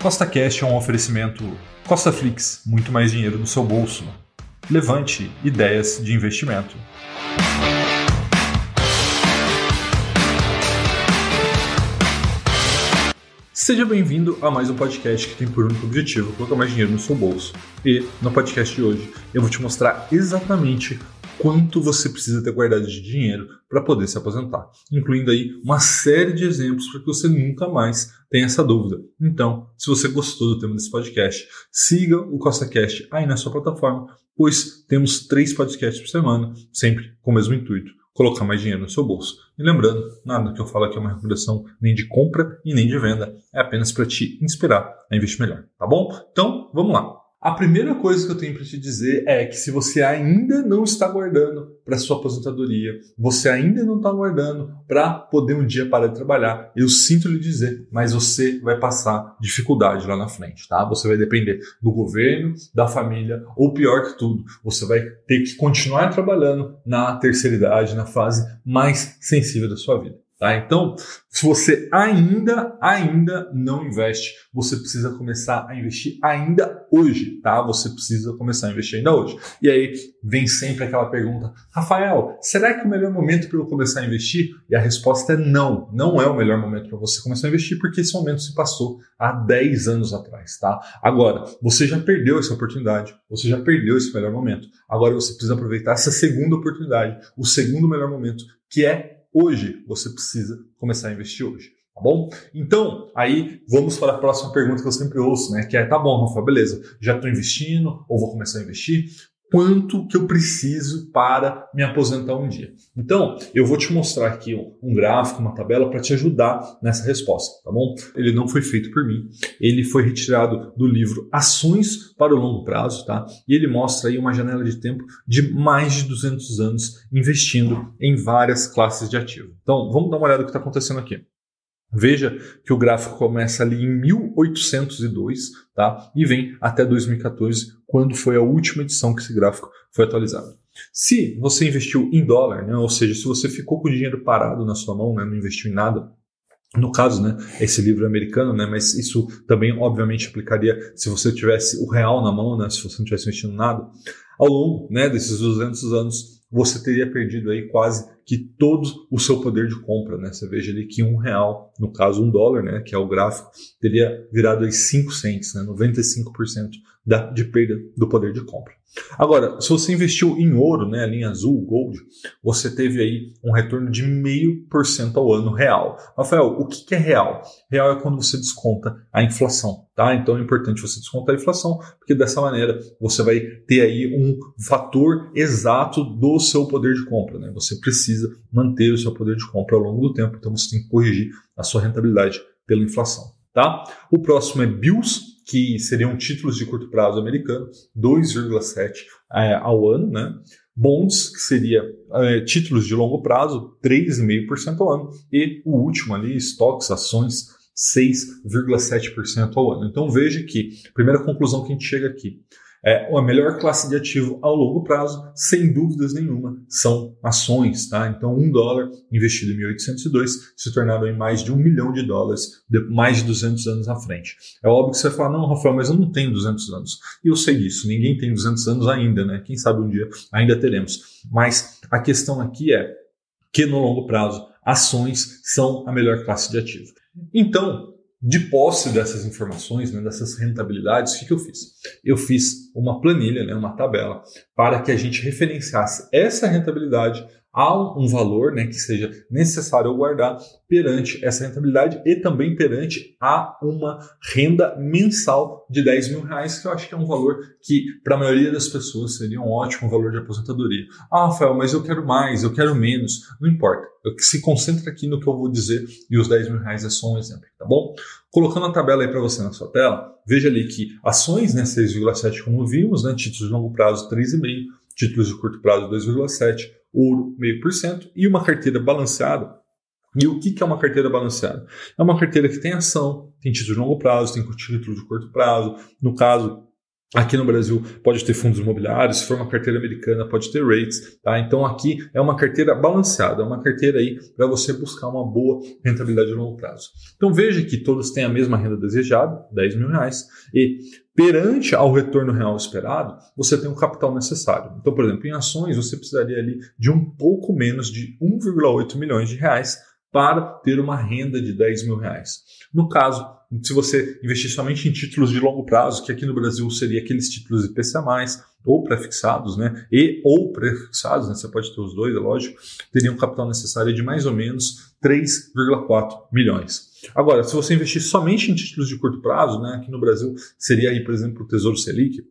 Costa Cash é um oferecimento Costa Flix, muito mais dinheiro no seu bolso. Levante ideias de investimento. Seja bem-vindo a mais um podcast que tem por único objetivo colocar mais dinheiro no seu bolso. E no podcast de hoje eu vou te mostrar exatamente quanto você precisa ter guardado de dinheiro para poder se aposentar, incluindo aí uma série de exemplos para que você nunca mais tenha essa dúvida. Então, se você gostou do tema desse podcast, siga o CostaCast aí na sua plataforma, pois temos três podcasts por semana, sempre com o mesmo intuito, colocar mais dinheiro no seu bolso. E lembrando, nada que eu falo aqui é uma recomendação nem de compra e nem de venda, é apenas para te inspirar a investir melhor, tá bom? Então, vamos lá. A primeira coisa que eu tenho para te dizer é que se você ainda não está guardando para sua aposentadoria, você ainda não está guardando para poder um dia parar de trabalhar, eu sinto lhe dizer, mas você vai passar dificuldade lá na frente, tá? Você vai depender do governo, da família, ou pior que tudo, você vai ter que continuar trabalhando na terceira idade, na fase mais sensível da sua vida. Tá? Então, se você ainda, ainda não investe, você precisa começar a investir ainda hoje, tá? Você precisa começar a investir ainda hoje. E aí vem sempre aquela pergunta, Rafael, será que o melhor momento para eu começar a investir? E a resposta é não, não é o melhor momento para você começar a investir, porque esse momento se passou há 10 anos atrás, tá? Agora, você já perdeu essa oportunidade, você já perdeu esse melhor momento. Agora você precisa aproveitar essa segunda oportunidade, o segundo melhor momento, que é hoje. Você precisa começar a investir hoje. Tá bom? Então, aí vamos para a próxima pergunta que eu sempre ouço, né? Que é: tá bom, Rafa, beleza, já estou investindo ou vou começar a investir quanto que eu preciso para me aposentar um dia. Então, eu vou te mostrar aqui um gráfico, uma tabela para te ajudar nessa resposta, tá bom? Ele não foi feito por mim, ele foi retirado do livro Ações para o Longo Prazo, tá? E ele mostra aí uma janela de tempo de mais de 200 anos investindo em várias classes de ativo. Então, vamos dar uma olhada no que está acontecendo aqui. Veja que o gráfico começa ali em 1802 tá? e vem até 2014, quando foi a última edição que esse gráfico foi atualizado. Se você investiu em dólar, né, ou seja, se você ficou com o dinheiro parado na sua mão, né, não investiu em nada, no caso, né, esse livro é americano, né, mas isso também obviamente aplicaria se você tivesse o real na mão, né, se você não tivesse investindo nada. Ao longo né, desses 200 anos, você teria perdido aí quase que todo o seu poder de compra, né? Você veja ali que um real, no caso um dólar, né, que é o gráfico, teria virado aí 5 cents, né, 95% da, de perda do poder de compra. Agora, se você investiu em ouro, né, a linha azul, gold, você teve aí um retorno de meio por cento ao ano real. Rafael, o que é real? Real é quando você desconta a inflação, tá? Então é importante você descontar a inflação, porque dessa maneira você vai ter aí um fator exato do seu poder de compra, né? Você precisa manter o seu poder de compra ao longo do tempo, então você tem que corrigir a sua rentabilidade pela inflação, tá? O próximo é bills, que seriam títulos de curto prazo americano, 2,7 é, ao ano, né? Bonds, que seria é, títulos de longo prazo, 3,5% ao ano. E o último ali, estoques, ações, 6,7% ao ano. Então veja que, primeira conclusão que a gente chega aqui, é, a melhor classe de ativo ao longo prazo, sem dúvidas nenhuma, são ações. Tá? Então, um dólar investido em 1802 se tornaram em mais de um milhão de dólares de mais de 200 anos à frente. É óbvio que você vai falar, não, Rafael, mas eu não tenho 200 anos. E eu sei disso, ninguém tem 200 anos ainda, né? Quem sabe um dia ainda teremos. Mas a questão aqui é que no longo prazo, ações são a melhor classe de ativo. Então, de posse dessas informações, né, dessas rentabilidades, o que, que eu fiz? Eu fiz uma planilha, né, uma tabela, para que a gente referenciasse essa rentabilidade há um valor né, que seja necessário guardar perante essa rentabilidade e também perante a uma renda mensal de 10 mil reais, que eu acho que é um valor que, para a maioria das pessoas, seria um ótimo valor de aposentadoria. Ah, Rafael, mas eu quero mais, eu quero menos. Não importa. Eu se concentra aqui no que eu vou dizer e os 10 mil reais é só um exemplo, tá bom? Colocando a tabela aí para você na sua tela, veja ali que ações, né, 6,7 como vimos, né, títulos de longo prazo 3,5, títulos de curto prazo 2,7, ouro 0,5% e uma carteira balanceada. E o que é uma carteira balanceada? É uma carteira que tem ação, tem título de longo prazo, tem título de curto prazo. No caso, Aqui no Brasil pode ter fundos imobiliários, se for uma carteira americana pode ter rates, tá? Então aqui é uma carteira balanceada, é uma carteira aí para você buscar uma boa rentabilidade a longo prazo. Então veja que todos têm a mesma renda desejada, 10 mil reais, e perante ao retorno real esperado, você tem o capital necessário. Então, por exemplo, em ações você precisaria ali de um pouco menos de 1,8 milhões de reais para ter uma renda de 10 mil reais. No caso se você investir somente em títulos de longo prazo, que aqui no Brasil seria aqueles títulos IPCA+, ou prefixados, né, e ou prefixados, né, você pode ter os dois, é lógico, teriam um capital necessário de mais ou menos 3,4 milhões. Agora, se você investir somente em títulos de curto prazo, né, aqui no Brasil seria aí, por exemplo, o Tesouro Selic,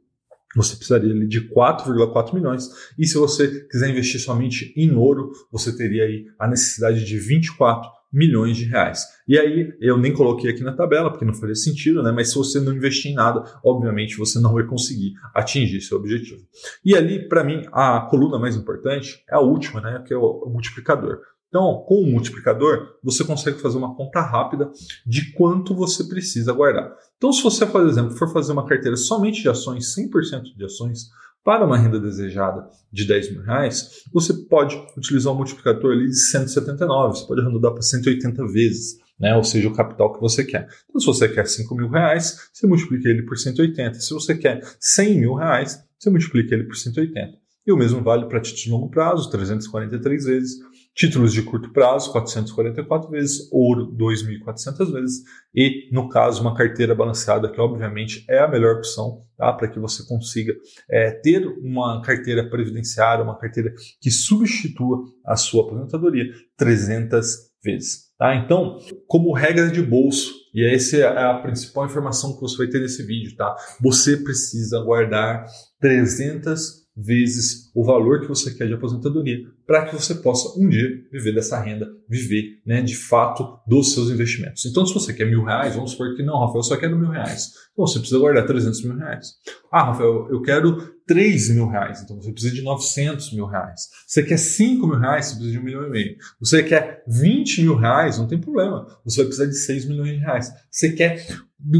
você precisaria de 4,4 milhões. E se você quiser investir somente em ouro, você teria aí a necessidade de 24 milhões de reais. E aí, eu nem coloquei aqui na tabela, porque não faria sentido, né? Mas se você não investir em nada, obviamente você não vai conseguir atingir seu objetivo. E ali, para mim, a coluna mais importante é a última, né? Que é o multiplicador. Então, com o multiplicador, você consegue fazer uma conta rápida de quanto você precisa guardar. Então, se você, por exemplo, for fazer uma carteira somente de ações, 100% de ações, para uma renda desejada de 10 mil reais, você pode utilizar um multiplicador ali de 179, você pode arredondar para 180 vezes, né? ou seja, o capital que você quer. Então, se você quer 5 mil reais, você multiplica ele por 180. Se você quer 100 mil reais, você multiplica ele por 180. E o mesmo vale para títulos de longo prazo, 343 vezes, títulos de curto prazo, 444 vezes, ouro, 2.400 vezes, e, no caso, uma carteira balanceada, que obviamente é a melhor opção tá? para que você consiga é, ter uma carteira previdenciária, uma carteira que substitua a sua aposentadoria 300 vezes. Tá? Então, como regra de bolso, e essa é a principal informação que você vai ter nesse vídeo, tá? Você precisa guardar 300 vezes o valor que você quer de aposentadoria para que você possa um dia viver dessa renda, viver né, de fato dos seus investimentos. Então, se você quer mil reais, vamos supor que não, Rafael, eu só quero mil reais. Então, você precisa guardar 300 mil reais. Ah, Rafael, eu quero 3 mil reais, então você precisa de 900 mil reais. Você quer 5 mil reais, você precisa de um milhão e meio. Você quer 20 mil reais, não tem problema, você vai precisar de 6 milhões de reais. Você quer.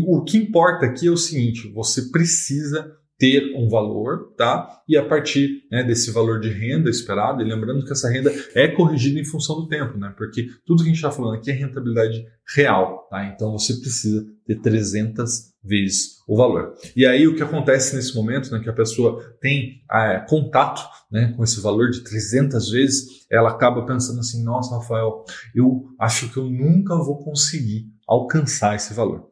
O que importa aqui é o seguinte: você precisa ter um valor, tá? E a partir né, desse valor de renda esperado, e lembrando que essa renda é corrigida em função do tempo, né? Porque tudo que a gente está falando aqui é rentabilidade real, tá? Então você precisa ter 300 vezes o valor. E aí o que acontece nesse momento, né, que a pessoa tem é, contato né, com esse valor de 300 vezes, ela acaba pensando assim, nossa, Rafael, eu acho que eu nunca vou conseguir alcançar esse valor.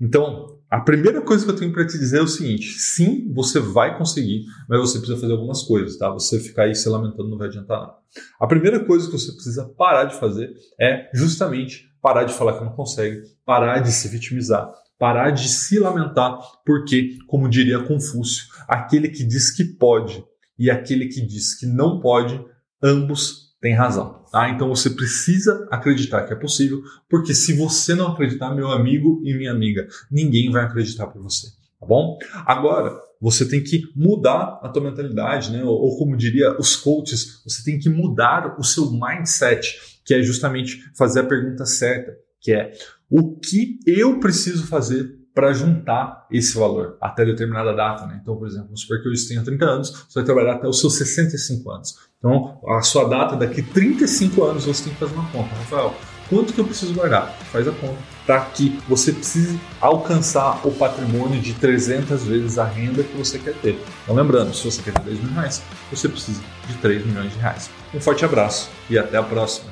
Então, a primeira coisa que eu tenho para te dizer é o seguinte: sim, você vai conseguir, mas você precisa fazer algumas coisas, tá? Você ficar aí se lamentando não vai adiantar nada. A primeira coisa que você precisa parar de fazer é justamente parar de falar que não consegue, parar de se vitimizar, parar de se lamentar, porque, como diria Confúcio, aquele que diz que pode e aquele que diz que não pode, ambos tem razão. Tá? Então você precisa acreditar que é possível, porque se você não acreditar, meu amigo e minha amiga, ninguém vai acreditar por você. Tá bom? Agora, você tem que mudar a tua mentalidade, né? Ou, ou, como diria os coaches, você tem que mudar o seu mindset, que é justamente fazer a pergunta certa, que é o que eu preciso fazer para juntar esse valor até determinada data. Né? Então, por exemplo, vamos supor que tenha 30 anos, você vai trabalhar até os seus 65 anos. Então, a sua data daqui 35 anos você tem que fazer uma conta. Rafael, quanto que eu preciso guardar? Faz a conta para que você precise alcançar o patrimônio de 300 vezes a renda que você quer ter. Então, lembrando, se você quer ter 10 mil reais, você precisa de 3 milhões de reais. Um forte abraço e até a próxima.